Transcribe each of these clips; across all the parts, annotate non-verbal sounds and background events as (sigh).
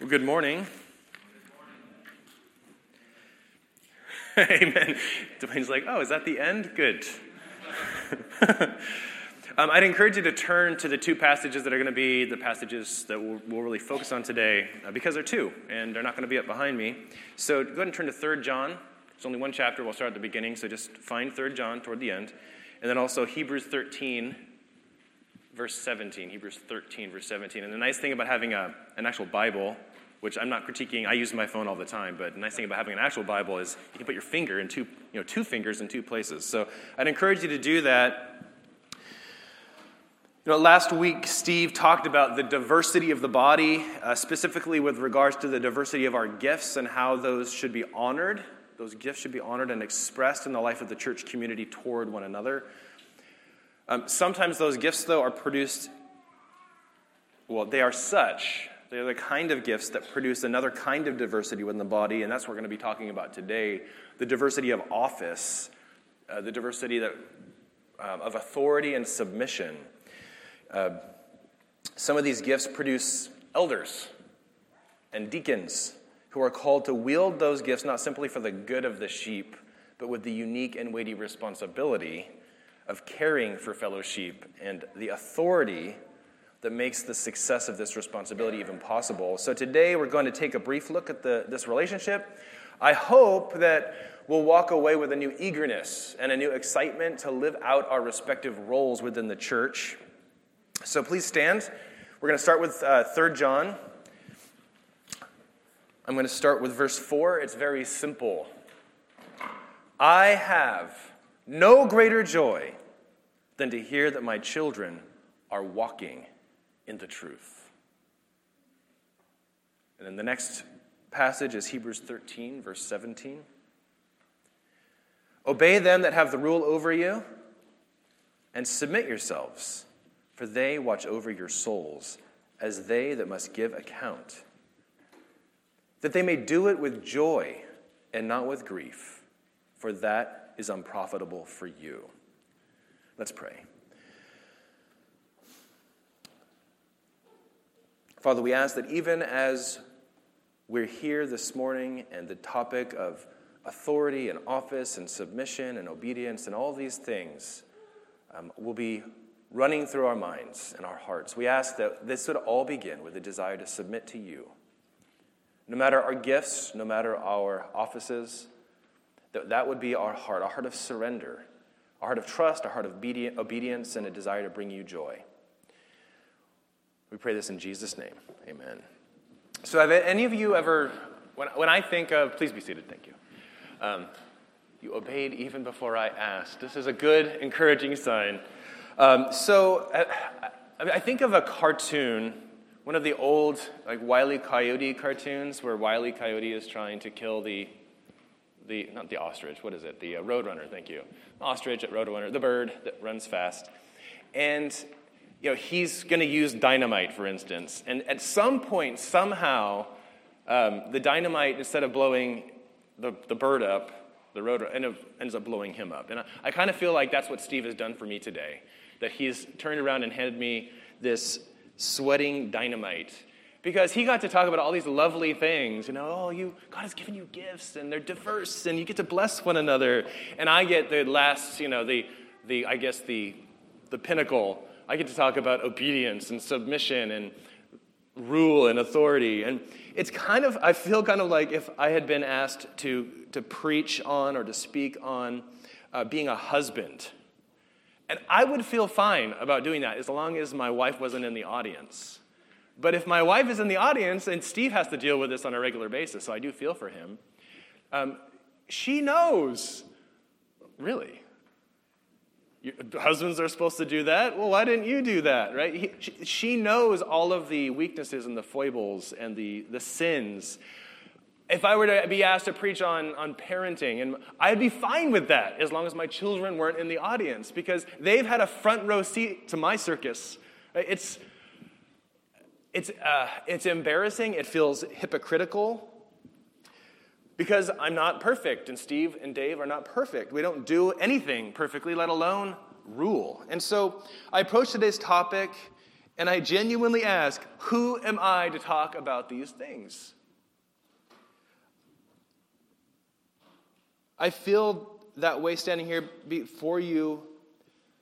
Well, good morning. (laughs) Amen. Dwayne's like, oh, is that the end? Good. (laughs) um, I'd encourage you to turn to the two passages that are going to be the passages that we'll, we'll really focus on today uh, because they're two and they're not going to be up behind me. So go ahead and turn to 3 John. It's only one chapter. We'll start at the beginning. So just find 3 John toward the end. And then also Hebrews 13, verse 17. Hebrews 13, verse 17. And the nice thing about having a, an actual Bible which I'm not critiquing. I use my phone all the time, but the nice thing about having an actual Bible is you can put your finger in two, you know, two fingers in two places. So I'd encourage you to do that. You know, last week Steve talked about the diversity of the body, uh, specifically with regards to the diversity of our gifts and how those should be honored. Those gifts should be honored and expressed in the life of the church community toward one another. Um, sometimes those gifts, though, are produced, well, they are such they're the kind of gifts that produce another kind of diversity within the body, and that's what we're going to be talking about today the diversity of office, uh, the diversity that, uh, of authority and submission. Uh, some of these gifts produce elders and deacons who are called to wield those gifts not simply for the good of the sheep, but with the unique and weighty responsibility of caring for fellow sheep and the authority that makes the success of this responsibility even possible. So today we're going to take a brief look at the, this relationship. I hope that we'll walk away with a new eagerness and a new excitement to live out our respective roles within the church. So please stand. We're going to start with uh, 3 John. I'm going to start with verse 4. It's very simple. I have no greater joy than to hear that my children are walking in the truth. And then the next passage is Hebrews 13, verse 17. Obey them that have the rule over you, and submit yourselves, for they watch over your souls, as they that must give account. That they may do it with joy and not with grief, for that is unprofitable for you. Let's pray. Father, we ask that even as we're here this morning and the topic of authority and office and submission and obedience and all these things um, will be running through our minds and our hearts, we ask that this would all begin with a desire to submit to you. No matter our gifts, no matter our offices, that that would be our heart, a heart of surrender, a heart of trust, a heart of obedience, and a desire to bring you joy. We pray this in Jesus' name. Amen. So, have any of you ever, when, when I think of, please be seated, thank you. Um, you obeyed even before I asked. This is a good, encouraging sign. Um, so, I, I think of a cartoon, one of the old, like Wile E. Coyote cartoons, where Wile E. Coyote is trying to kill the, the not the ostrich, what is it? The uh, roadrunner, thank you. Ostrich at roadrunner, the bird that runs fast. And you know, he's going to use dynamite, for instance. And at some point, somehow, um, the dynamite, instead of blowing the, the bird up, the rotor ends up blowing him up. And I, I kind of feel like that's what Steve has done for me today. That he's turned around and handed me this sweating dynamite. Because he got to talk about all these lovely things. You know, oh, you, God has given you gifts and they're diverse and you get to bless one another. And I get the last, you know, the, the I guess the, the pinnacle I get to talk about obedience and submission and rule and authority. And it's kind of, I feel kind of like if I had been asked to, to preach on or to speak on uh, being a husband. And I would feel fine about doing that as long as my wife wasn't in the audience. But if my wife is in the audience, and Steve has to deal with this on a regular basis, so I do feel for him, um, she knows, really, husbands are supposed to do that. Well, why didn't you do that, right? He, she, she knows all of the weaknesses and the foibles and the, the sins. If I were to be asked to preach on, on parenting, and I'd be fine with that as long as my children weren't in the audience because they've had a front row seat to my circus. It's, it's, uh, it's embarrassing, it feels hypocritical, because I'm not perfect, and Steve and Dave are not perfect. We don't do anything perfectly, let alone rule. And so I approach today's topic And I genuinely ask, who am I to talk about these things? I feel that way standing here before you,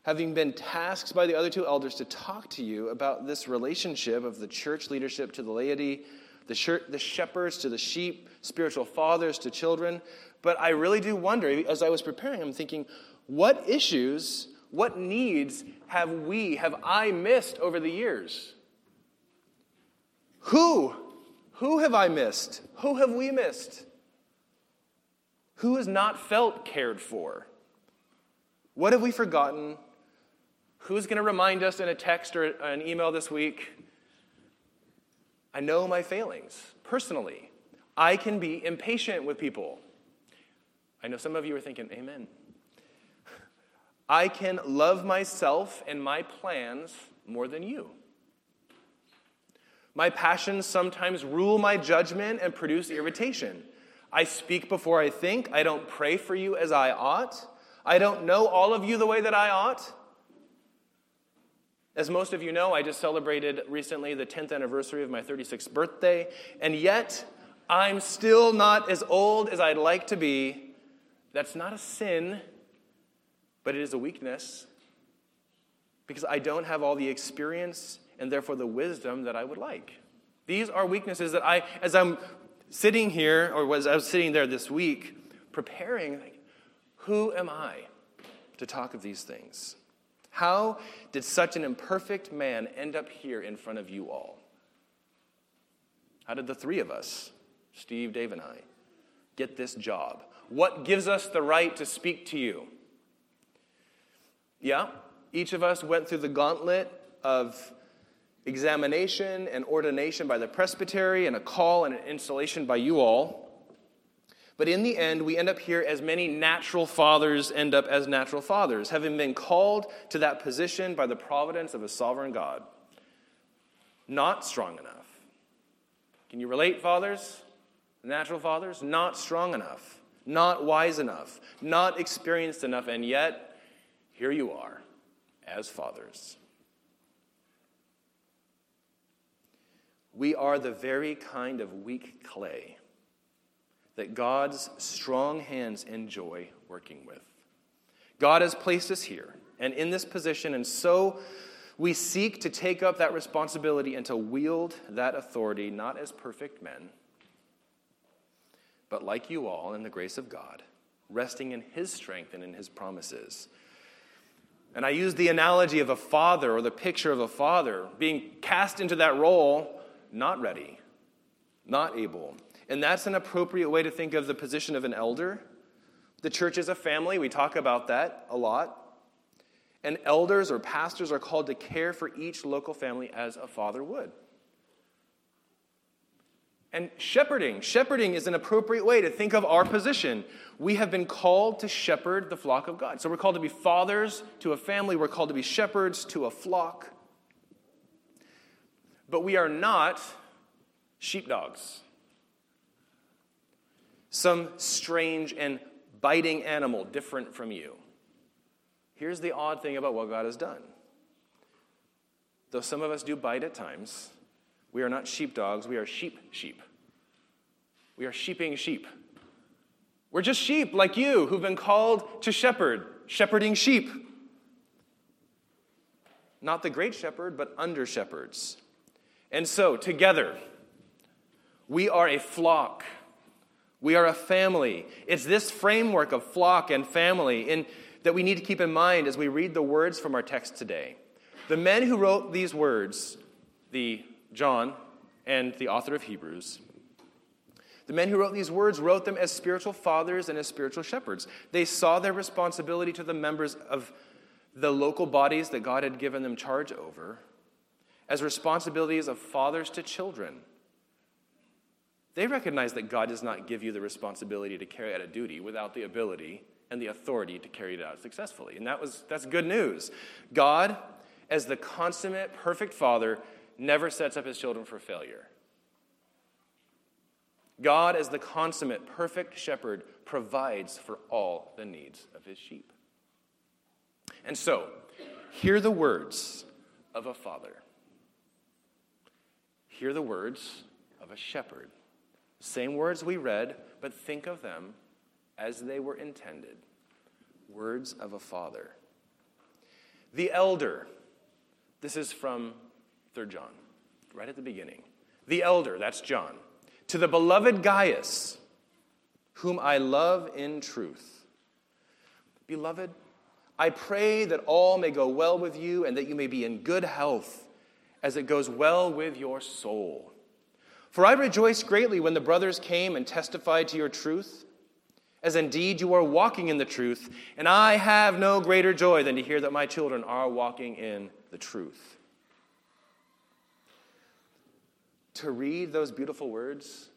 having been tasked by the other two elders to talk to you about this relationship of the church leadership to the laity, the, the shepherds to the sheep, spiritual fathers to children. But I really do wonder, as I was preparing, I'm thinking, what issues, what needs have we, have I missed over the years? Who? Who have I missed? Who have we missed? Who has not felt cared for? What have we forgotten? Who's going to remind us in a text or an email this week? I know my failings personally. I can be impatient with people. I know some of you are thinking, Amen. (laughs) I can love myself and my plans more than you. My passions sometimes rule my judgment and produce irritation. I speak before I think. I don't pray for you as I ought. I don't know all of you the way that I ought. As most of you know, I just celebrated recently the 10th anniversary of my 36th birthday, and yet I'm still not as old as I'd like to be. That's not a sin, but it is a weakness because I don't have all the experience and therefore the wisdom that I would like. These are weaknesses that I, as I'm sitting here, or was I was sitting there this week, preparing, like, who am I to talk of these things? How did such an imperfect man end up here in front of you all? How did the three of us, Steve, Dave, and I, get this job? What gives us the right to speak to you? Yeah, each of us went through the gauntlet of examination and ordination by the presbytery, and a call and an installation by you all. But in the end, we end up here as many natural fathers end up as natural fathers, having been called to that position by the providence of a sovereign God. Not strong enough. Can you relate, fathers? Natural fathers? Not strong enough, not wise enough, not experienced enough, and yet, here you are as fathers. We are the very kind of weak clay that God's strong hands enjoy working with. God has placed us here and in this position, and so we seek to take up that responsibility and to wield that authority not as perfect men, but like you all in the grace of God, resting in His strength and in His promises. And I use the analogy of a father or the picture of a father being cast into that role not ready, not able. And that's an appropriate way to think of the position of an elder. The church is a family, we talk about that a lot. And elders or pastors are called to care for each local family as a father would. And shepherding. Shepherding is an appropriate way to think of our position. We have been called to shepherd the flock of God. So we're called to be fathers to a family, we're called to be shepherds to a flock. But we are not sheepdogs. Some strange and biting animal different from you. Here's the odd thing about what God has done. Though some of us do bite at times, we are not sheepdogs, we are sheep sheep. We are sheeping sheep. We're just sheep like you who've been called to shepherd, shepherding sheep. Not the great shepherd, but under shepherds. And so, together, we are a flock. We are a family. It's this framework of flock and family in, that we need to keep in mind as we read the words from our text today. The men who wrote these words, the John and the author of Hebrews, the men who wrote these words wrote them as spiritual fathers and as spiritual shepherds. They saw their responsibility to the members of the local bodies that God had given them charge over as responsibilities of fathers to children. They recognize that God does not give you the responsibility to carry out a duty without the ability and the authority to carry it out successfully. And that was, that's good news. God, as the consummate, perfect father, never sets up his children for failure. God, as the consummate, perfect shepherd, provides for all the needs of his sheep. And so, hear the words of a father. hear the words of a shepherd. Same words we read, but think of them as they were intended words of a father. The elder, this is from 3 John, right at the beginning. The elder, that's John, to the beloved Gaius, whom I love in truth. Beloved, I pray that all may go well with you and that you may be in good health as it goes well with your soul. For I rejoiced greatly when the brothers came and testified to your truth, as indeed you are walking in the truth, and I have no greater joy than to hear that my children are walking in the truth. To read those beautiful words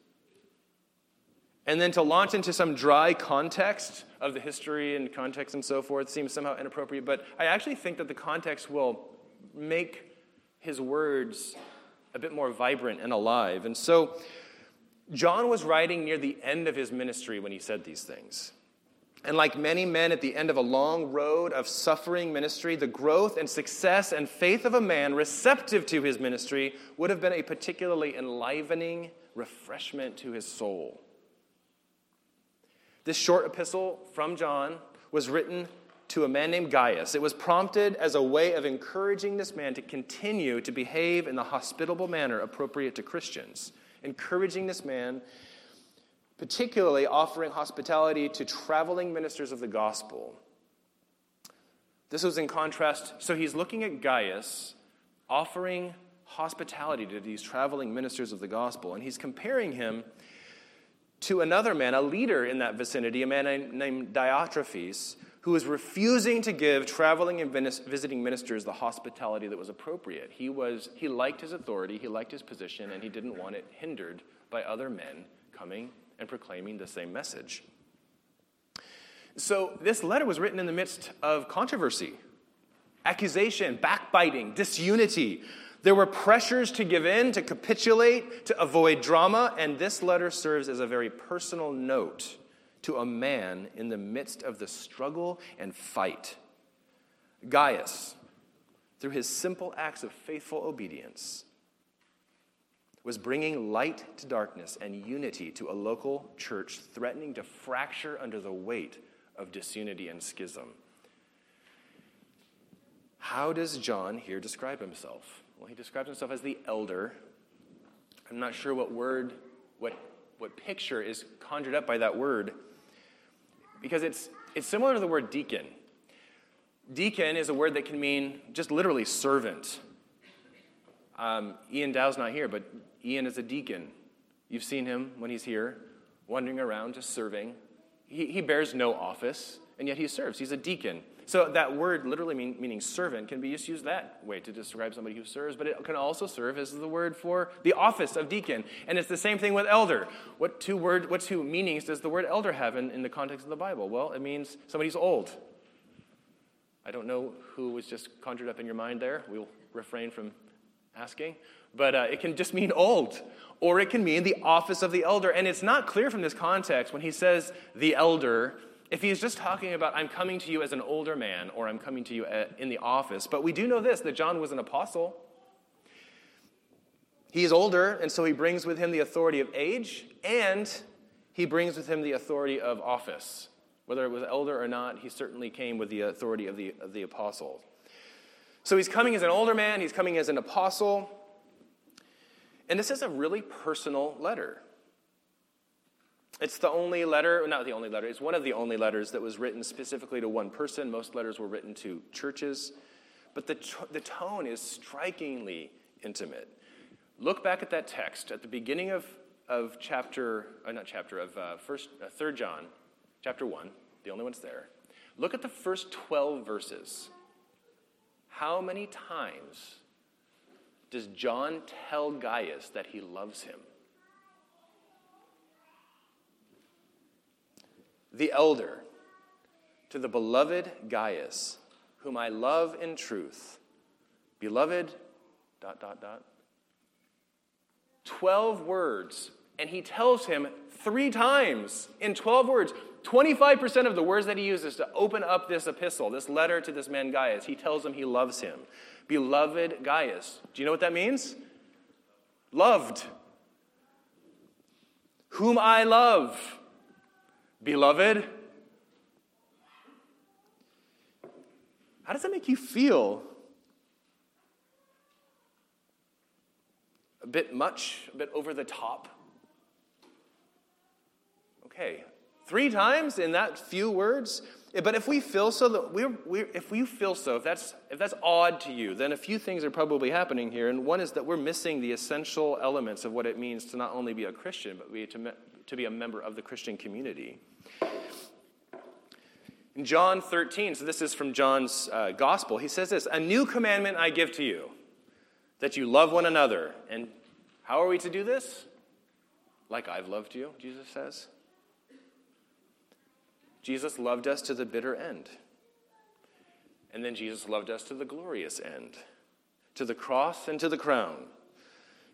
and then to launch into some dry context of the history and context and so forth seems somehow inappropriate, but I actually think that the context will make his words a bit more vibrant and alive. And so, John was writing near the end of his ministry when he said these things. And like many men at the end of a long road of suffering ministry, the growth and success and faith of a man receptive to his ministry would have been a particularly enlivening refreshment to his soul. This short epistle from John was written to a man named Gaius. It was prompted as a way of encouraging this man to continue to behave in the hospitable manner appropriate to Christians, encouraging this man, particularly offering hospitality to traveling ministers of the gospel. This was in contrast, so he's looking at Gaius offering hospitality to these traveling ministers of the gospel, and he's comparing him to another man, a leader in that vicinity, a man named Diotrephes, who was refusing to give traveling and visiting ministers the hospitality that was appropriate. He, was, he liked his authority, he liked his position, and he didn't want it hindered by other men coming and proclaiming the same message. So, this letter was written in the midst of controversy, accusation, backbiting, disunity. There were pressures to give in, to capitulate, to avoid drama, and this letter serves as a very personal note to a man in the midst of the struggle and fight. Gaius, through his simple acts of faithful obedience, was bringing light to darkness and unity to a local church threatening to fracture under the weight of disunity and schism. How does John here describe himself? Well, he describes himself as the elder. I'm not sure what word, what, what picture is conjured up by that word because it's, it's similar to the word deacon. Deacon is a word that can mean just literally servant. Um, Ian Dow's not here, but Ian is a deacon. You've seen him when he's here, wandering around, just serving. He, he bears no office, and yet he serves. He's a deacon. So that word, literally mean, meaning servant, can be just used that way to describe somebody who serves, but it can also serve as the word for the office of deacon. And it's the same thing with elder. What two word, what two meanings does the word elder have in, in the context of the Bible? Well, it means somebody's old. I don't know who was just conjured up in your mind there. We'll refrain from asking. But uh, it can just mean old, or it can mean the office of the elder. And it's not clear from this context when he says the elder if he is just talking about, I'm coming to you as an older man, or I'm coming to you uh, in the office, but we do know this that John was an apostle. He is older, and so he brings with him the authority of age, and he brings with him the authority of office. Whether it was elder or not, he certainly came with the authority of the, of the apostle. So he's coming as an older man, he's coming as an apostle. And this is a really personal letter. It's the only letter, not the only letter, it's one of the only letters that was written specifically to one person. Most letters were written to churches. But the, the tone is strikingly intimate. Look back at that text at the beginning of, of chapter, uh, not chapter, of uh, first, uh, 3 John, chapter 1, the only one's there. Look at the first 12 verses. How many times does John tell Gaius that he loves him? The elder, to the beloved Gaius, whom I love in truth. Beloved, dot, dot, dot. 12 words. And he tells him three times in 12 words. 25% of the words that he uses to open up this epistle, this letter to this man Gaius, he tells him he loves him. Beloved Gaius. Do you know what that means? loved. Whom I love, beloved. How does that make you feel? A bit much? A bit over the top? Okay, three times in that few words. Eh, but if we feel so that we're, we're, if we feel so, if that's if that's odd to you, then a few things are probably happening here. And one is that we're missing the essential elements of what it means to not only be a Christian, but be, to, to be a member of the Christian community. In John 13, so this is from John's uh, gospel, he says this A new commandment I give to you, that you love one another. And how are we to do this? Like I've loved you, Jesus says. Jesus loved us to the bitter end. And then Jesus loved us to the glorious end, to the cross and to the crown.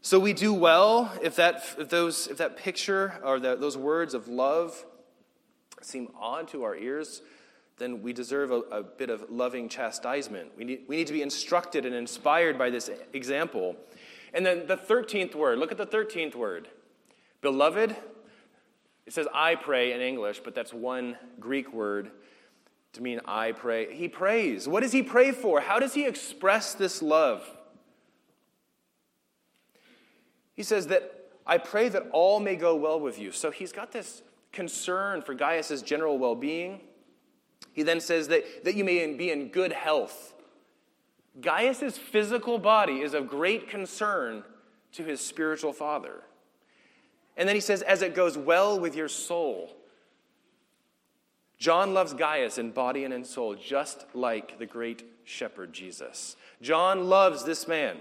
So we do well if that, if those, if that picture or those words of love seem odd to our ears, then we deserve a, a bit of loving chastisement. We need, we need to be instructed and inspired by this example. And then the 13th word, look at the 13th word. Beloved, it says I pray in English, but that's one Greek word to mean I pray. He prays. What does he pray for? How does he express this love? He says that I pray that all may go well with you. So he's got this concern for Gaius's general well being. He then says that, that you may be in good health. Gaius' physical body is of great concern to his spiritual father. And then he says, as it goes well with your soul. John loves Gaius in body and in soul, just like the great shepherd Jesus. John loves this man.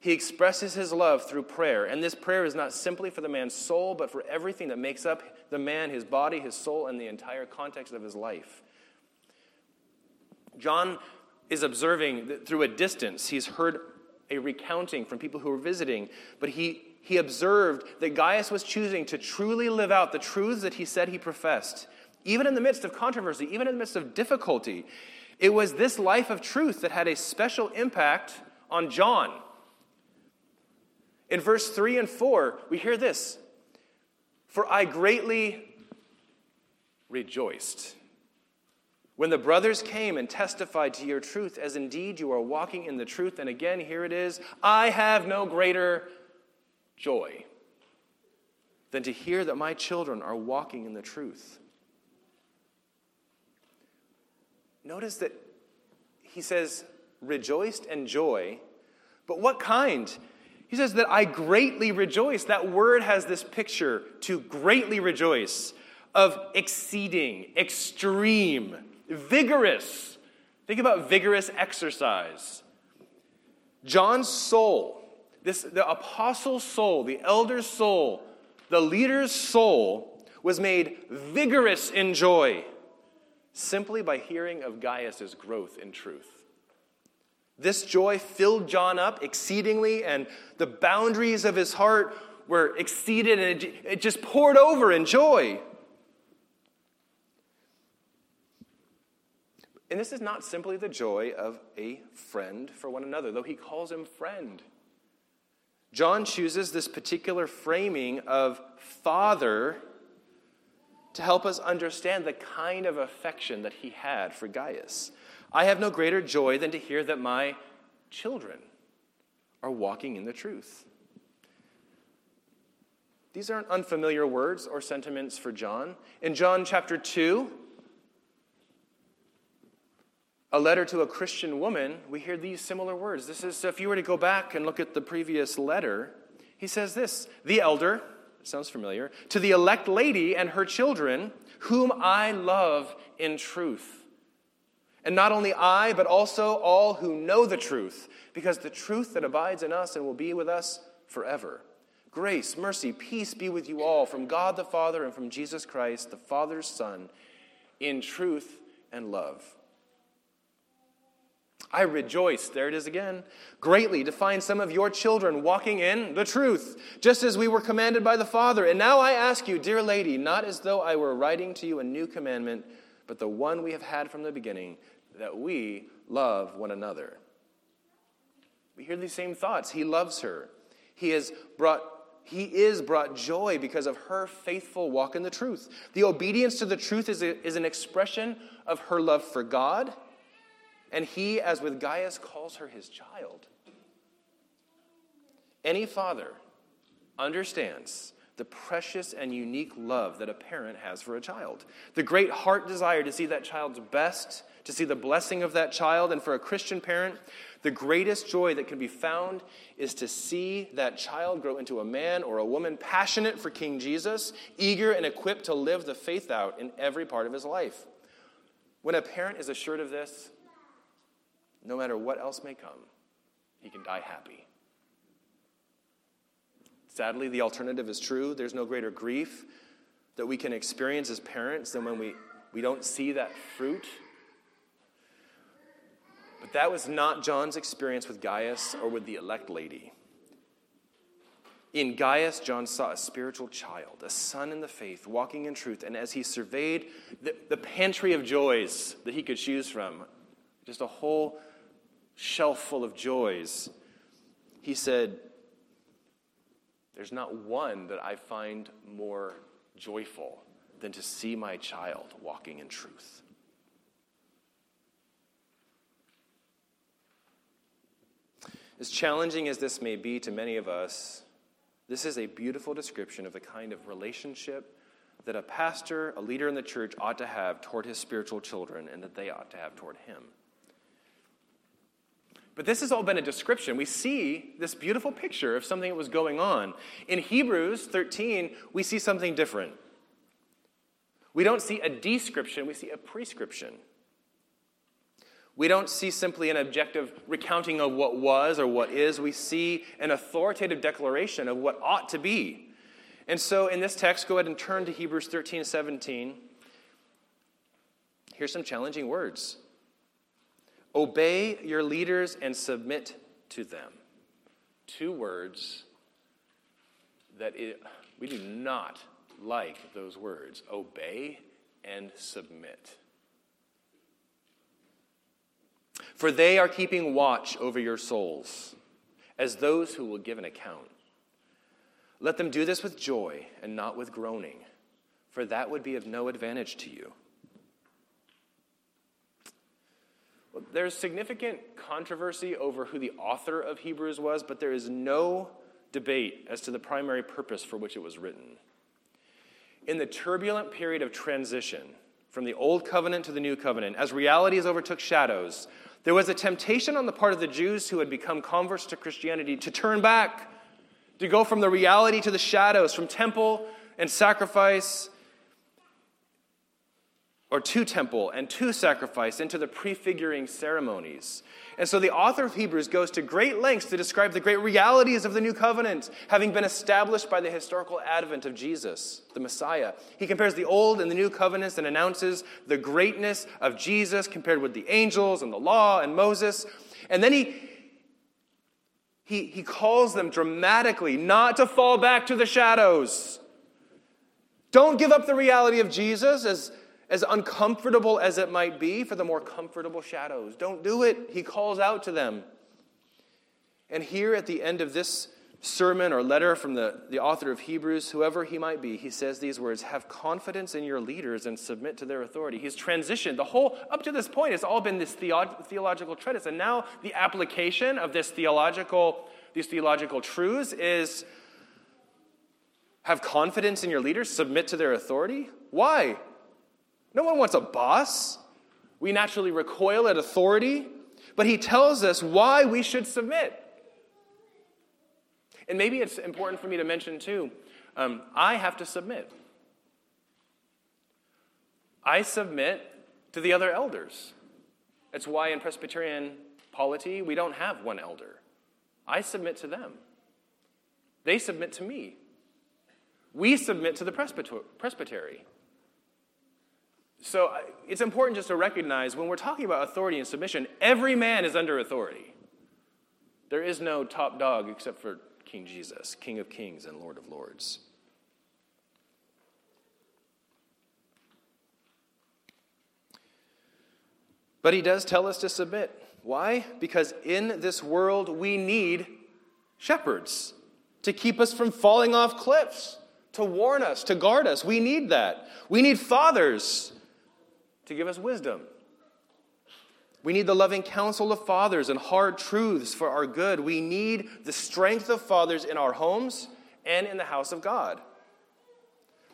He expresses his love through prayer. And this prayer is not simply for the man's soul, but for everything that makes up the man, his body, his soul, and the entire context of his life. John is observing through a distance. He's heard a recounting from people who were visiting, but he he observed that Gaius was choosing to truly live out the truths that he said he professed, even in the midst of controversy, even in the midst of difficulty. It was this life of truth that had a special impact on John. In verse 3 and 4, we hear this For I greatly rejoiced when the brothers came and testified to your truth, as indeed you are walking in the truth. And again, here it is I have no greater joy than to hear that my children are walking in the truth. Notice that he says, rejoiced and joy, but what kind? He says that I greatly rejoice. That word has this picture to greatly rejoice of exceeding, extreme, vigorous. Think about vigorous exercise. John's soul this, the apostle's soul, the elder's soul, the leader's soul was made vigorous in joy simply by hearing of Gaius's growth in truth. This joy filled John up exceedingly, and the boundaries of his heart were exceeded, and it, it just poured over in joy. And this is not simply the joy of a friend for one another, though he calls him friend. John chooses this particular framing of father to help us understand the kind of affection that he had for Gaius. I have no greater joy than to hear that my children are walking in the truth. These aren't unfamiliar words or sentiments for John. In John chapter 2, a letter to a Christian woman, we hear these similar words. This is, if you were to go back and look at the previous letter, he says this The elder, sounds familiar, to the elect lady and her children, whom I love in truth. And not only I, but also all who know the truth, because the truth that abides in us and will be with us forever. Grace, mercy, peace be with you all from God the Father and from Jesus Christ, the Father's Son, in truth and love. I rejoice, there it is again, greatly to find some of your children walking in the truth, just as we were commanded by the Father. And now I ask you, dear lady, not as though I were writing to you a new commandment, but the one we have had from the beginning, that we love one another. We hear these same thoughts. He loves her. He has brought he is brought joy because of her faithful walk in the truth. The obedience to the truth is, a, is an expression of her love for God, and he, as with Gaius, calls her his child. Any father understands the precious and unique love that a parent has for a child, the great heart desire to see that child's best, to see the blessing of that child, and for a Christian parent, the greatest joy that can be found is to see that child grow into a man or a woman passionate for King Jesus, eager and equipped to live the faith out in every part of his life. When a parent is assured of this, no matter what else may come, he can die happy. Sadly, the alternative is true. There's no greater grief that we can experience as parents than when we, we don't see that fruit but that was not John's experience with Gaius or with the elect lady. In Gaius, John saw a spiritual child, a son in the faith, walking in truth. And as he surveyed the, the pantry of joys that he could choose from, just a whole shelf full of joys, he said, There's not one that I find more joyful than to see my child walking in truth. As challenging as this may be to many of us, this is a beautiful description of the kind of relationship that a pastor, a leader in the church, ought to have toward his spiritual children and that they ought to have toward him. But this has all been a description. We see this beautiful picture of something that was going on. In Hebrews 13, we see something different. We don't see a description, we see a prescription. We don't see simply an objective recounting of what was or what is. We see an authoritative declaration of what ought to be. And so in this text, go ahead and turn to Hebrews 13 17. Here's some challenging words Obey your leaders and submit to them. Two words that it, we do not like those words obey and submit for they are keeping watch over your souls as those who will give an account. Let them do this with joy and not with groaning, for that would be of no advantage to you. Well, there's significant controversy over who the author of Hebrews was, but there is no debate as to the primary purpose for which it was written. In the turbulent period of transition from the Old Covenant to the New Covenant, as realities overtook shadows, there was a temptation on the part of the Jews who had become converts to Christianity to turn back, to go from the reality to the shadows, from temple and sacrifice, or to temple and to sacrifice, into the prefiguring ceremonies. And so the author of Hebrews goes to great lengths to describe the great realities of the new covenant, having been established by the historical advent of Jesus, the Messiah. He compares the old and the new covenants and announces the greatness of Jesus compared with the angels and the law and Moses. And then he, he, he calls them dramatically not to fall back to the shadows. Don't give up the reality of Jesus as as uncomfortable as it might be, for the more comfortable shadows. Don't do it. He calls out to them. And here at the end of this sermon or letter from the, the author of Hebrews, whoever he might be, he says these words Have confidence in your leaders and submit to their authority. He's transitioned. The whole, up to this point, it's all been this theo- theological treatise. And now the application of this theological, these theological truths is have confidence in your leaders, submit to their authority. Why? No one wants a boss. We naturally recoil at authority, but he tells us why we should submit. And maybe it's important for me to mention too um, I have to submit. I submit to the other elders. That's why in Presbyterian polity, we don't have one elder. I submit to them, they submit to me. We submit to the presbytery. So uh, it's important just to recognize when we're talking about authority and submission, every man is under authority. There is no top dog except for King Jesus, King of kings and Lord of lords. But he does tell us to submit. Why? Because in this world we need shepherds. to keep us from falling off cliffs, to warn us, to guard us. We need that. We need fathers to give us wisdom. We need the loving counsel of fathers and hard truths for our good. We need the strength of fathers in our homes and in the house of God.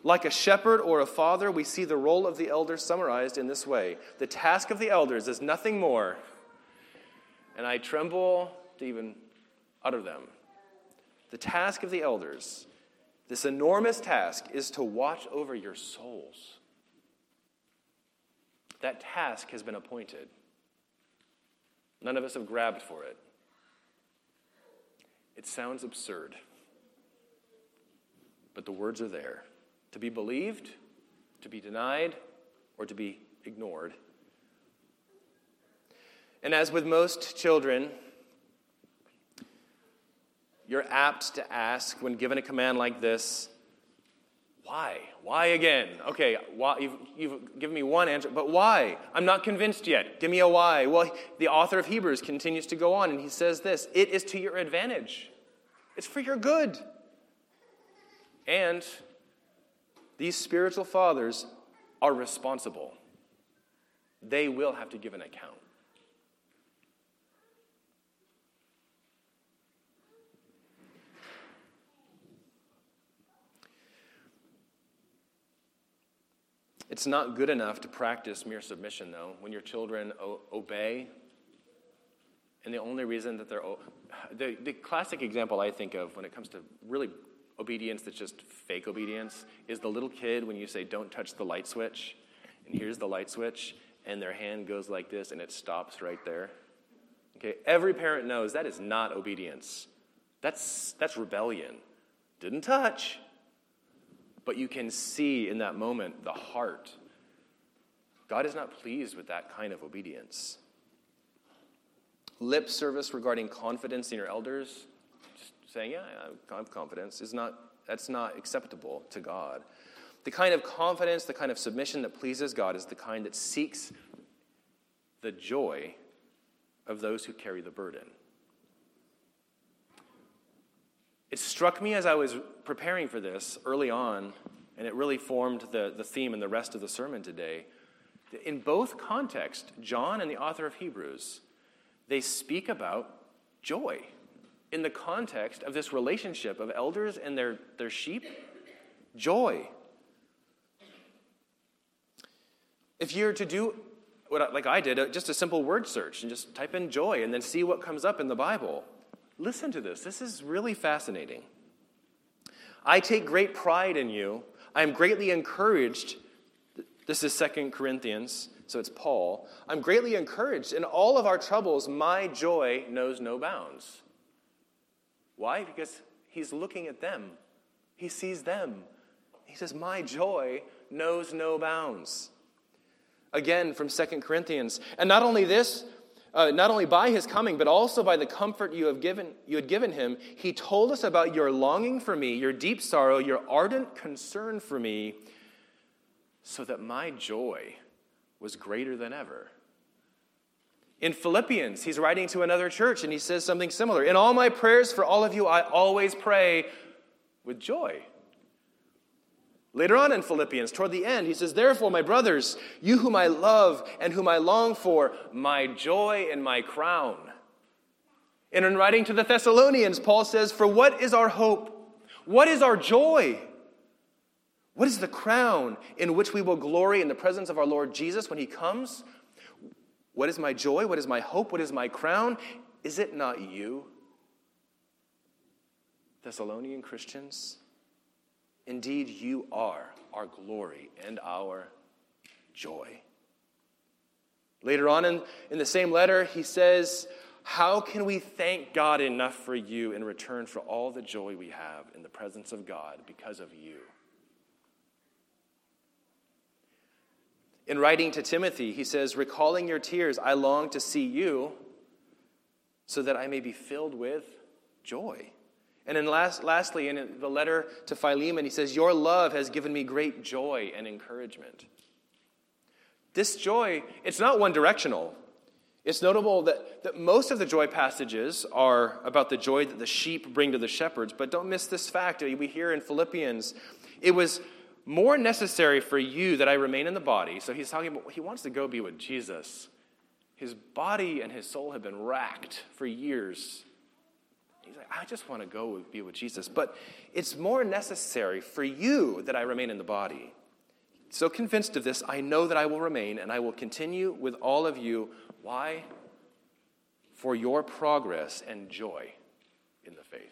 Like a shepherd or a father, we see the role of the elders summarized in this way The task of the elders is nothing more, and I tremble to even utter them. The task of the elders, this enormous task, is to watch over your souls. That task has been appointed. None of us have grabbed for it. It sounds absurd, but the words are there to be believed, to be denied, or to be ignored. And as with most children, you're apt to ask when given a command like this, why? Why again? Okay, why, you've, you've given me one answer, but why? I'm not convinced yet. Give me a why. Well, the author of Hebrews continues to go on and he says this It is to your advantage, it's for your good. And these spiritual fathers are responsible. They will have to give an account. It's not good enough to practice mere submission, though, when your children o- obey. And the only reason that they're. O- the, the classic example I think of when it comes to really obedience that's just fake obedience is the little kid when you say, don't touch the light switch, and here's the light switch, and their hand goes like this and it stops right there. Okay, every parent knows that is not obedience. That's, that's rebellion. Didn't touch. But you can see in that moment the heart. God is not pleased with that kind of obedience. Lip service regarding confidence in your elders, just saying, Yeah, I have confidence, is not, that's not acceptable to God. The kind of confidence, the kind of submission that pleases God is the kind that seeks the joy of those who carry the burden. It struck me as I was preparing for this early on, and it really formed the, the theme and the rest of the sermon today. In both contexts, John and the author of Hebrews, they speak about joy in the context of this relationship of elders and their, their sheep? Joy. If you're to do what, like I did, uh, just a simple word search and just type in joy and then see what comes up in the Bible, listen to this. This is really fascinating. I take great pride in you. I am greatly encouraged. This is Second Corinthians, so it's Paul. I'm greatly encouraged. In all of our troubles, my joy knows no bounds. Why? Because he's looking at them, he sees them. He says, My joy knows no bounds. Again, from Second Corinthians. And not only this, uh, not only by his coming, but also by the comfort you, have given, you had given him, he told us about your longing for me, your deep sorrow, your ardent concern for me, so that my joy was greater than ever. In Philippians, he's writing to another church and he says something similar. In all my prayers for all of you, I always pray with joy. Later on in Philippians, toward the end, he says, Therefore, my brothers, you whom I love and whom I long for, my joy and my crown. And in writing to the Thessalonians, Paul says, For what is our hope? What is our joy? What is the crown in which we will glory in the presence of our Lord Jesus when he comes? What is my joy? What is my hope? What is my crown? Is it not you? Thessalonian Christians, indeed you are our glory and our joy. Later on in, in the same letter, he says, How can we thank God enough for you in return for all the joy we have in the presence of God because of you? In writing to Timothy, he says, Recalling your tears, I long to see you so that I may be filled with joy. And then last, lastly, in the letter to Philemon, he says, Your love has given me great joy and encouragement. This joy, it's not one directional. It's notable that, that most of the joy passages are about the joy that the sheep bring to the shepherds, but don't miss this fact. We hear in Philippians, it was more necessary for you that I remain in the body. So he's talking about, he wants to go be with Jesus. His body and his soul have been racked for years. Like, I just want to go be with Jesus. But it's more necessary for you that I remain in the body. So convinced of this, I know that I will remain and I will continue with all of you. Why? For your progress and joy in the faith.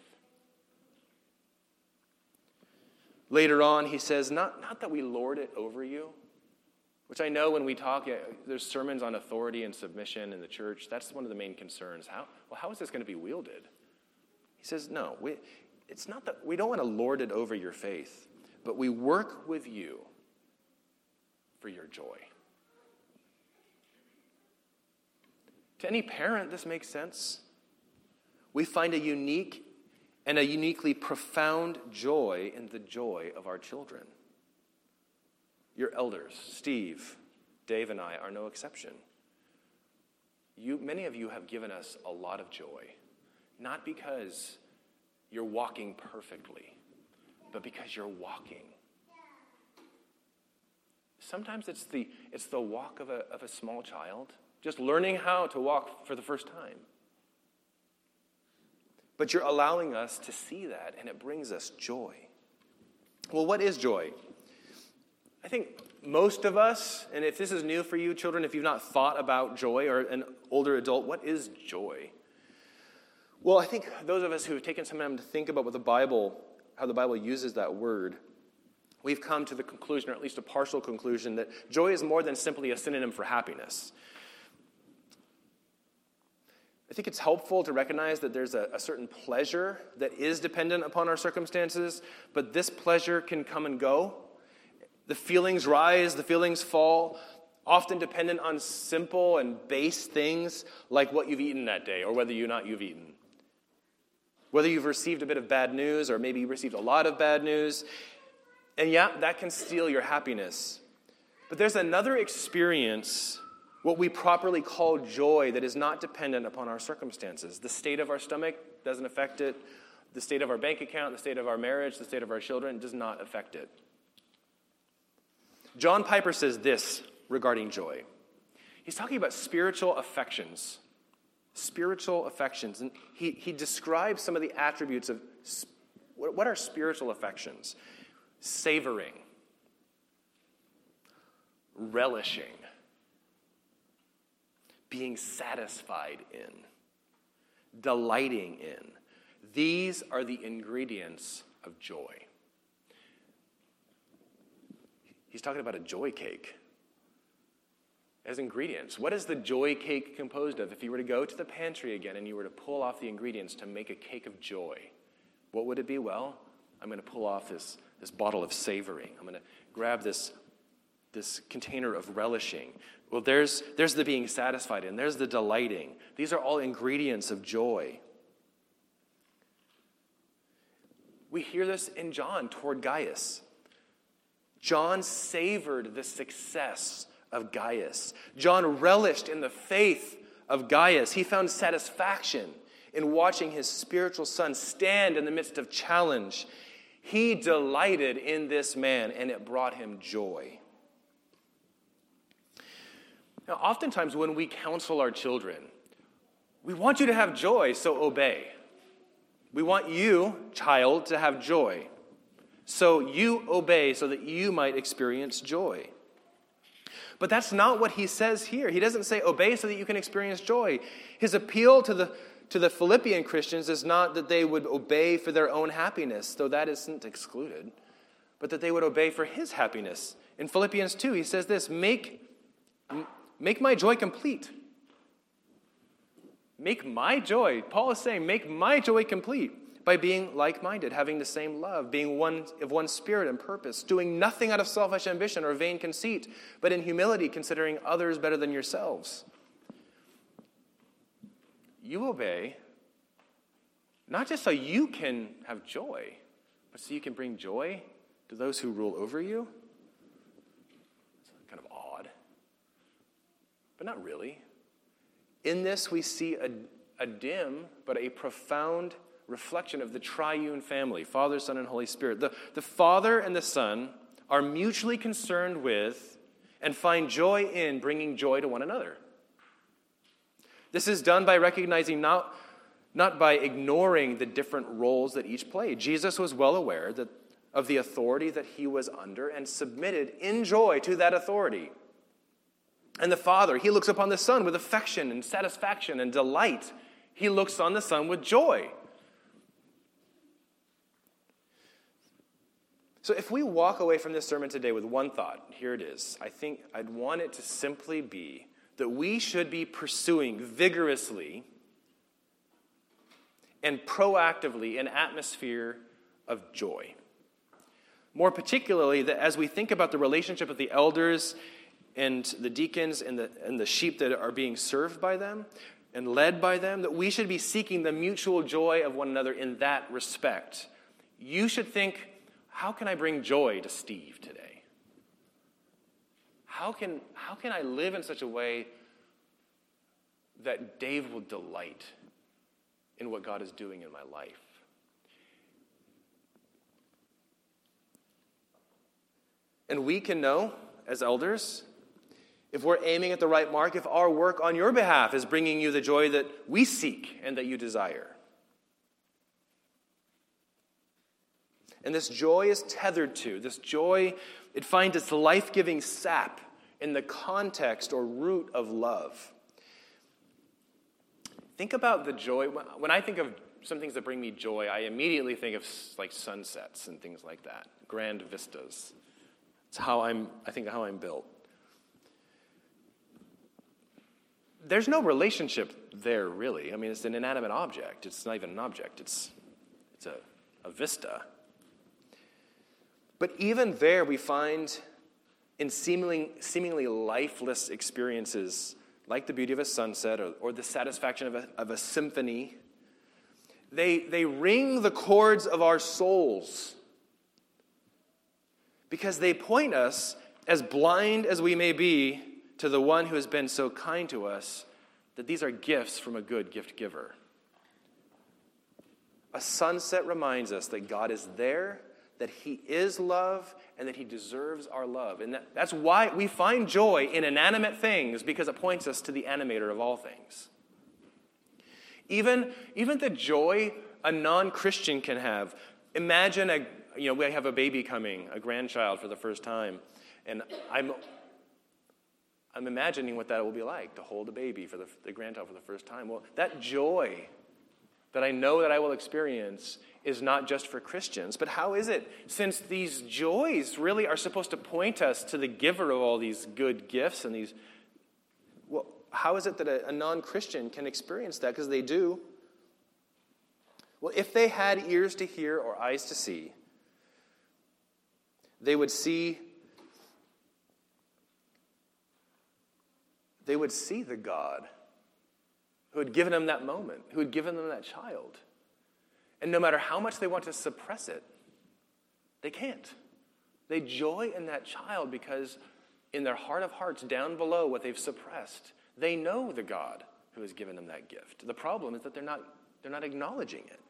Later on, he says, Not, not that we lord it over you, which I know when we talk, there's sermons on authority and submission in the church. That's one of the main concerns. How, well, how is this going to be wielded? He says, No, we, it's not that we don't want to lord it over your faith, but we work with you for your joy. To any parent, this makes sense. We find a unique and a uniquely profound joy in the joy of our children. Your elders, Steve, Dave, and I, are no exception. You, many of you have given us a lot of joy, not because you're walking perfectly, but because you're walking Sometimes it's the, it's the walk of a, of a small child, just learning how to walk for the first time. But you're allowing us to see that, and it brings us joy. Well, what is joy? I think most of us, and if this is new for you, children, if you've not thought about joy or an older adult, what is joy? Well, I think those of us who have taken some time to think about what the Bible, how the Bible uses that word, we've come to the conclusion, or at least a partial conclusion, that joy is more than simply a synonym for happiness. I think it's helpful to recognize that there's a, a, certain pleasure that is dependent upon our circumstances, but this pleasure can come and go. The feelings rise, the feelings fall, often dependent on simple and base things like what you've eaten that day or whether or not you've eaten. Whether you've received a bit of bad news or maybe you received a lot of bad news, and yeah, that can steal your happiness. But there's another experience, what we properly call joy, that is not dependent upon our circumstances. The state of our stomach doesn't affect it. The state of our bank account, the state of our marriage, the state of our children does not affect it. John Piper says this regarding joy. He's talking about spiritual affections. Spiritual affections. And he, he describes some of the attributes of what are spiritual affections savoring, relishing, being satisfied in, delighting in. These are the ingredients of joy. He's talking about a joy cake as ingredients. What is the joy cake composed of? If you were to go to the pantry again and you were to pull off the ingredients to make a cake of joy, what would it be? Well, I'm going to pull off this this bottle of savoring. I'm going to grab this, this container of relishing. Well, there's, there's the being satisfied and there's the delighting. These are all ingredients of joy. We hear this in John toward Gaius. John savored the success of Gaius. John relished in the faith of Gaius. He found satisfaction in watching his spiritual son stand in the midst of challenge he delighted in this man, and it brought him joy. Now, oftentimes when we counsel our children, we want you to have joy, so obey. We want you, child, to have joy. So you obey so that you might experience joy. But that's not what he says here. He doesn't say obey so that you can experience joy. His appeal to the to the Philippian Christians is not that they would obey for their own happiness, though that isn't excluded, but that they would obey for his happiness. In Philippians 2, he says this make, make my joy complete. Make my joy, Paul is saying, make my joy complete by being like minded, having the same love, being one of one spirit and purpose, doing nothing out of selfish ambition or vain conceit, but in humility considering others better than yourselves you obey, not just so you can have joy, but so you can bring joy to those who rule over you. It's kind of odd, but not really. In this, we see a, a dim but a profound reflection of the triune family Father, Son, and Holy Spirit. The, the Father and the Son are mutually concerned with and find joy in bringing joy to one another. This is done by recognizing not, not by ignoring the different roles that each played. Jesus was well aware that, of the authority that he was under and submitted in joy to that authority. And the Father, he looks upon the Son with affection and satisfaction and delight. He looks on the Son with joy. So, if we walk away from this sermon today with one thought, here it is. I think I'd want it to simply be that we should be pursuing vigorously and proactively an atmosphere of joy. More particularly, that as we think about the relationship of the elders and the deacons and the, and the sheep that are being served by them and led by them, that we should be seeking the mutual joy of one another in that respect. You should think, how can I bring joy to Steve today? How can, how can I live in such a way that Dave will delight in what God is doing in my life? And we can know, as elders, if we're aiming at the right mark, if our work on your behalf is bringing you the joy that we seek and that you desire. And this joy is tethered to, this joy, it finds its life giving sap in the context or root of love. Think about the joy. When I think of some things that bring me joy, I immediately think of like sunsets and things like that, grand vistas. It's how I'm, I think, how I'm built. there's no relationship there, really. I mean, it's an inanimate object. It's not even an object, it's, it's a, a vista. But even there, we find in seemingly, seemingly lifeless experiences, like the beauty of a sunset or, or the satisfaction of a, of a symphony, they, they ring the chords of our souls because they point us, as blind as we may be, to the one who has been so kind to us that these are gifts from a good gift giver. A sunset reminds us that God is there, that He is love, and that He deserves our love. And that, that's why we find joy in inanimate things, because it points us to the animator of all things. Even, even the joy a non Christian can have. Imagine a, you know, we have a baby coming, a grandchild for the first time. And I'm I'm imagining what that will be like to hold a baby for the, the grandchild for the first time. Well, that joy that I know that I will experience is not just for Christians. But how is it? Since these joys really are supposed to point us to the giver of all these good gifts and these. Well, how is it that a, a non Christian can experience that? Because they do. Well, if they had ears to hear or eyes to see, they would see they would see the God who had given them that moment, who had given them that child. And no matter how much they want to suppress it, they can't. They joy in that child because in their heart of hearts, down below what they've suppressed, they know the God who has given them that gift. The problem is that they're not, they're not acknowledging it.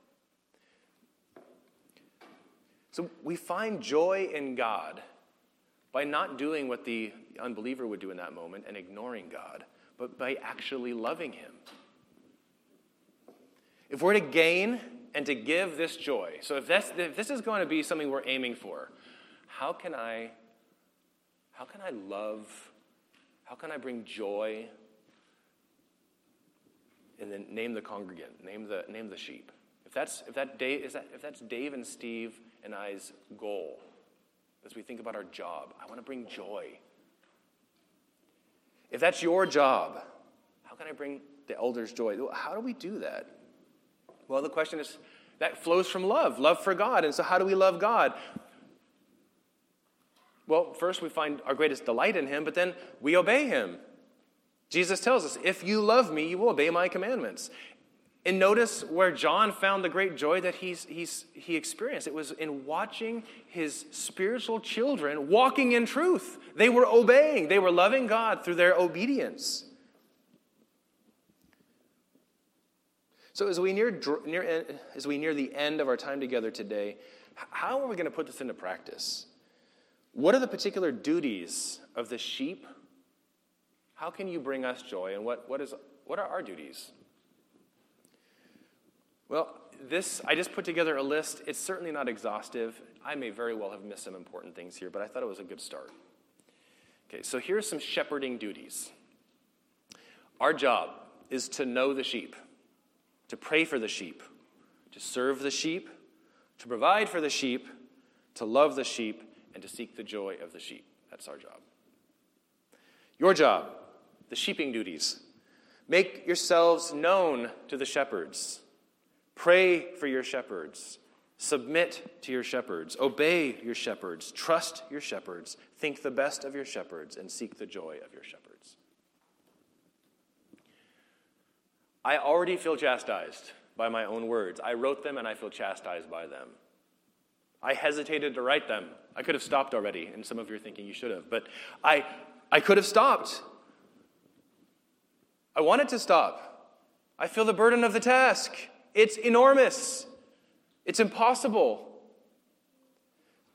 So we find joy in God by not doing what the unbeliever would do in that moment and ignoring God, but by actually loving Him. If we're to gain and to give this joy, so if, that's, if this is going to be something we're aiming for, how can I, how can I love, how can I bring joy, and then name the congregant, name the, name the sheep. If that's, if, that Dave, is that, if that's Dave and Steve and I's goal, as we think about our job. I want to bring joy. If that's your job, how can I bring the elders joy? How do we do that? Well, the question is that flows from love, love for God. And so, how do we love God? Well, first we find our greatest delight in Him, but then we obey Him. Jesus tells us, If you love me, you will obey my commandments. And notice where John found the great joy that he's, he's, he experienced. It was in watching his spiritual children walking in truth. They were obeying, they were loving God through their obedience. So, as we near, near, eh, as we near the end of our time together today, how are we going to put this into practice? What are the particular duties of the sheep? How can you bring us joy? And what, what, is, what are our duties? Well, this, I just put together a list. It's certainly not exhaustive. I may very well have missed some important things here, but I thought it was a good start. Okay, so here's some shepherding duties. Our job is to know the sheep, to pray for the sheep, to serve the sheep, to provide for the sheep, to love the sheep, and to seek the joy of the sheep. That's our job. Your job, the sheeping duties. Make yourselves known to the shepherds. Pray for your shepherds. Submit to your shepherds. Obey your shepherds. Trust your shepherds. Think the best of your shepherds and seek the joy of your shepherds. I already feel chastised by my own words. I wrote them and I feel chastised by them. I hesitated to write them. I could have stopped already, and some of you are thinking you should have, but I, I could have stopped. I wanted to stop. I feel the burden of the task. It's enormous, it's impossible.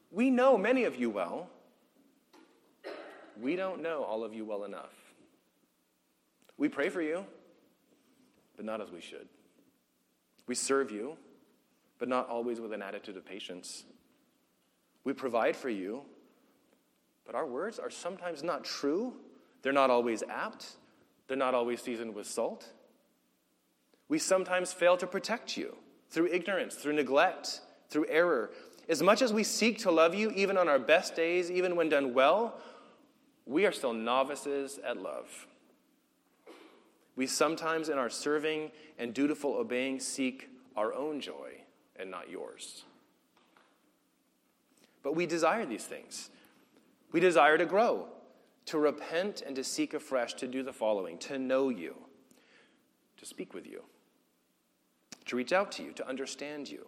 We know many of you well. We don't know all of you well enough. We pray for you, but not as we should. We serve you, but not always with an attitude of patience. We provide for you, but our words are sometimes not true. They're not always apt. They're not always seasoned with salt. We sometimes fail to protect you through ignorance, through neglect, through error. As much as we seek to love you, even on our best days, even when done well, we are still novices at love. We sometimes, in our serving and dutiful obeying, seek our own joy and not yours. But we desire these things. We desire to grow, to repent, and to seek afresh to do the following to know you, to speak with you, to reach out to you, to understand you.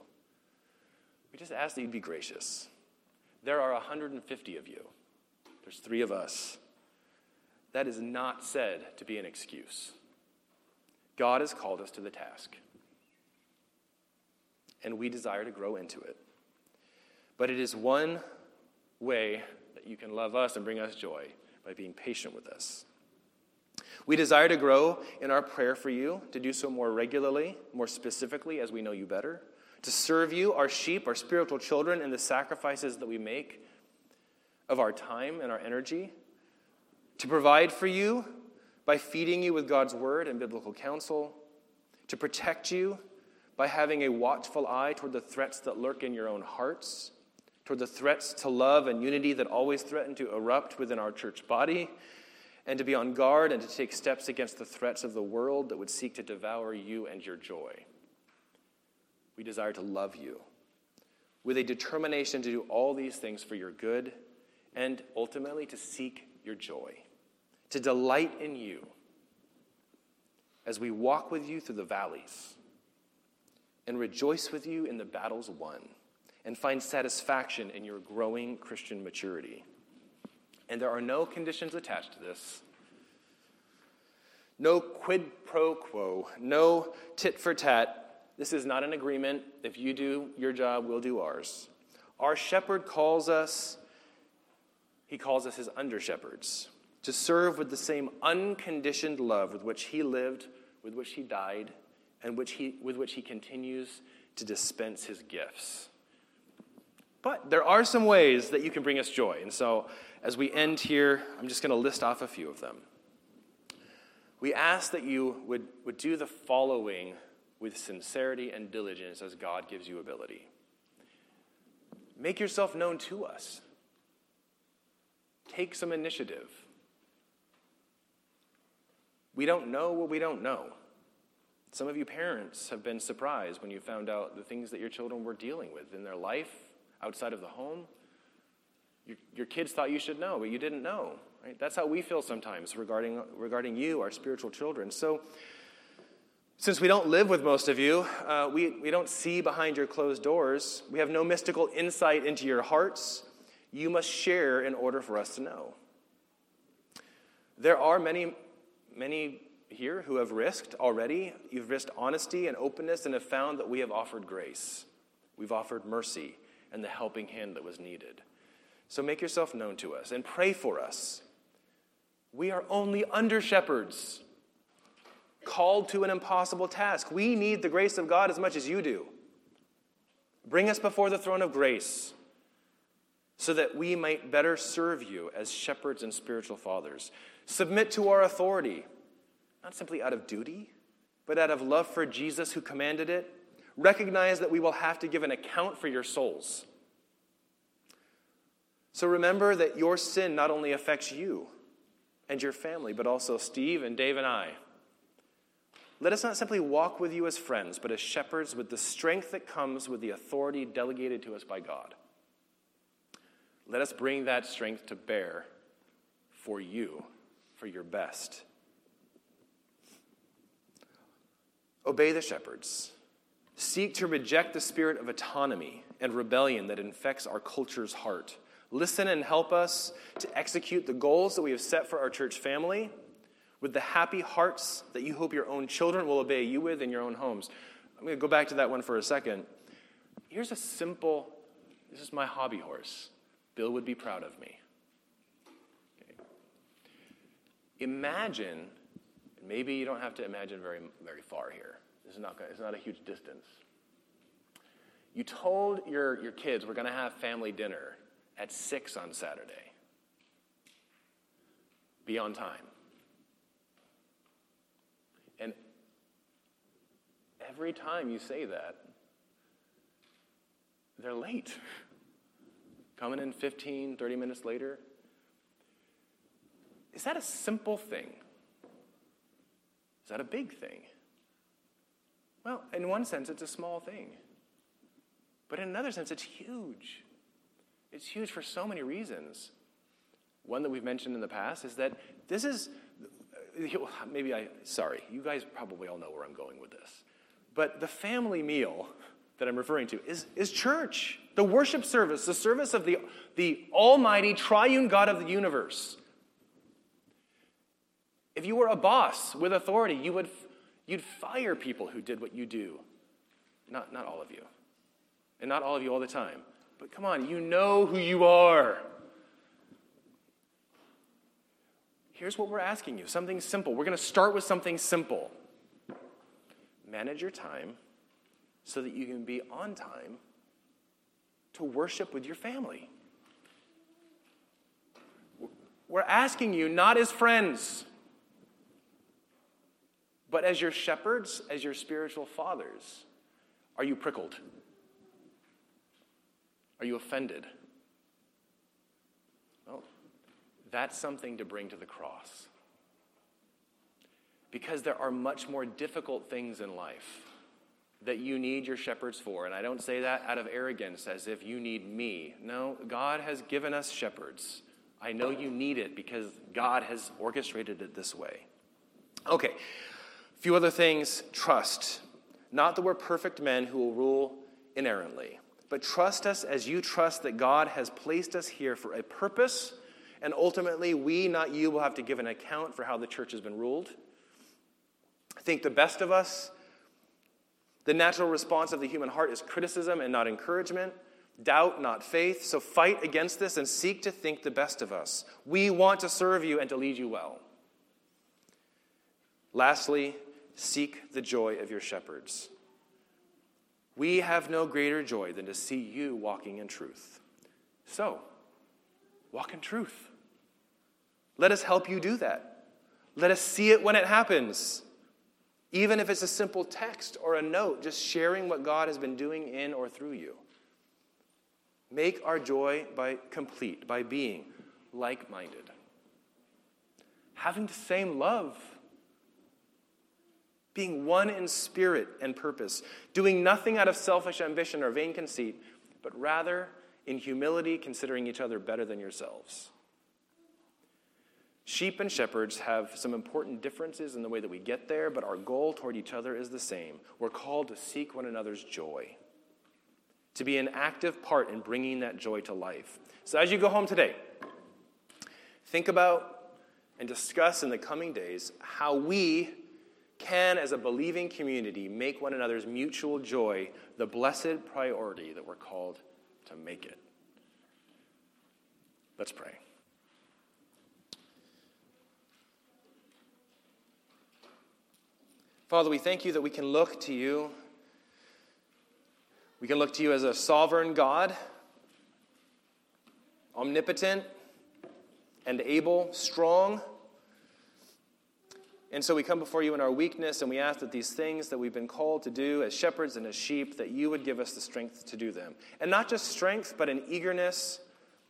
We just ask that you'd be gracious. There are 150 of you, there's three of us. That is not said to be an excuse. God has called us to the task, and we desire to grow into it. But it is one way that you can love us and bring us joy by being patient with us. We desire to grow in our prayer for you, to do so more regularly, more specifically as we know you better, to serve you, our sheep, our spiritual children, in the sacrifices that we make of our time and our energy, to provide for you by feeding you with God's word and biblical counsel, to protect you by having a watchful eye toward the threats that lurk in your own hearts toward the threats to love and unity that always threaten to erupt within our church body, and to be on guard and to take steps against the threats of the world that would seek to devour you and your joy. We desire to love you with a determination to do all these things for your good and ultimately to seek your joy, to delight in you as we walk with you through the valleys and rejoice with you in the battles won and find satisfaction in your growing Christian maturity. And there are no conditions attached to this. No quid pro quo, no tit for tat. This is not an agreement. If you do your job, we'll do ours. Our shepherd calls us, he calls us his under shepherds, to serve with the same unconditioned love with which he lived, with which he died, and which he, with which he continues to dispense his gifts. But there are some ways that you can bring us joy. And so as we end here, I'm just going to list off a few of them. We ask that you would, would do the following with sincerity and diligence as God gives you ability. Make yourself known to us. Take some initiative. We don't know what we don't know. Some of you parents have been surprised when you found out the things that your children were dealing with in their life outside of the home. Your, your kids thought you should know, but you didn't know. Right? That's how we feel sometimes regarding, regarding you, our spiritual children. So, since we don't live with most of you, uh, we, we don't see behind your closed doors. We have no mystical insight into your hearts. You must share in order for us to know. There are many, many here who have risked already. You've risked honesty and openness and have found that we have offered grace. We've offered mercy and the helping hand that was needed. So make yourself known to us and pray for us. We are only under shepherds, called to an impossible task. We need the grace of God as much as you do. Bring us before the throne of grace so that we might better serve you as shepherds and spiritual fathers. Submit to our authority, not simply out of duty, but out of love for Jesus who commanded it. Recognize that we will have to give an account for your souls. So remember that your sin not only affects you and your family, but also Steve and Dave and I. Let us not simply walk with you as friends, but as shepherds with the strength that comes with the authority delegated to us by God. Let us bring that strength to bear for you, for your best. Obey the shepherds. Seek to reject the spirit of autonomy and rebellion that infects our culture's heart. Listen and help us to execute the goals that we have set for our church family with the happy hearts that you hope your own children will obey you with in your own homes. I'm going to go back to that one for a second. Here's a simple this is my hobby horse. Bill would be proud of me. Okay. Imagine, maybe you don't have to imagine very, very far here. This is not, it's not a huge distance. You told your, your kids we're going to have family dinner at 6 on Saturday. Be on time. And every time you say that, they're late. Coming in 15, 30 minutes later. Is that a simple thing? Is that a big thing? Well, in one sense, it's a small thing. But in another sense, it's huge. It's huge for so many reasons. One that we've mentioned in the past is that this is (laughs) maybe I, sorry, you guys probably all know where I'm going with this. But the family meal that I'm referring to is, is church, the worship service, the service of the, the almighty triune God of the universe. If you were a boss with authority, you would, you'd fire people who did what you do. Not, not all of you. And not all of you all the time. But come on, you know who you are. Here's what we're asking you something simple. We're going to start with something simple. Manage your time so that you can be on time to worship with your family. We're asking you not as friends, but as your shepherds, as your spiritual fathers. Are you prickled? Are you offended? Well, that's something to bring to the cross. Because there are much more difficult things in life that you need your shepherds for. And I don't say that out of arrogance as if you need me. No, God has given us shepherds. I know you need it because God has orchestrated it this way. Okay, few other things. Trust. Not that we're perfect men who will rule inerrantly. But trust us as you trust that God has placed us here for a purpose, and ultimately, we, not you, will have to give an account for how the church has been ruled. Think the best of us. The natural response of the human heart is criticism and not encouragement, doubt, not faith. So fight against this and seek to think the best of us. We want to serve you and to lead you well. Lastly, seek the joy of your shepherds. We have no greater joy than to see you walking in truth. So, walk in truth. Let us help you do that. Let us see it when it happens. Even if it's a simple text or a note, just sharing what God has been doing in or through you. Make our joy by complete by being like-minded. Having the same love being one in spirit and purpose, doing nothing out of selfish ambition or vain conceit, but rather in humility, considering each other better than yourselves. Sheep and shepherds have some important differences in the way that we get there, but our goal toward each other is the same. We're called to seek one another's joy, to be an active part in bringing that joy to life. So as you go home today, think about and discuss in the coming days how we can, as a believing community, make one another's mutual joy the blessed priority that we're called to make it. Let's pray. Father, we thank you that we can look to you. We can look to you as a sovereign God, omnipotent and able, strong. And so we come before you in our weakness and we ask that these things that we've been called to do as shepherds and as sheep, that you would give us the strength to do them. And not just strength, but an eagerness,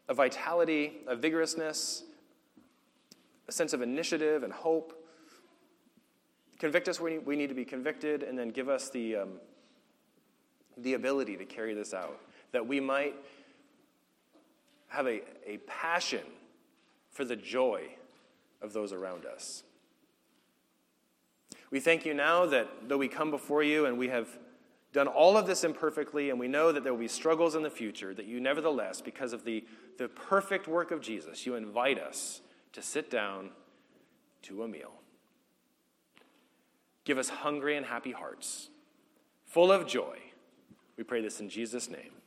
a vitality, a vigorousness, a sense of initiative and hope. Convict us where we need to be convicted, and then give us the, um, the ability to carry this out, that we might have a, a passion for the joy of those around us. We thank you now that though we come before you and we have done all of this imperfectly, and we know that there will be struggles in the future, that you nevertheless, because of the, the perfect work of Jesus, you invite us to sit down to a meal. Give us hungry and happy hearts, full of joy. We pray this in Jesus' name.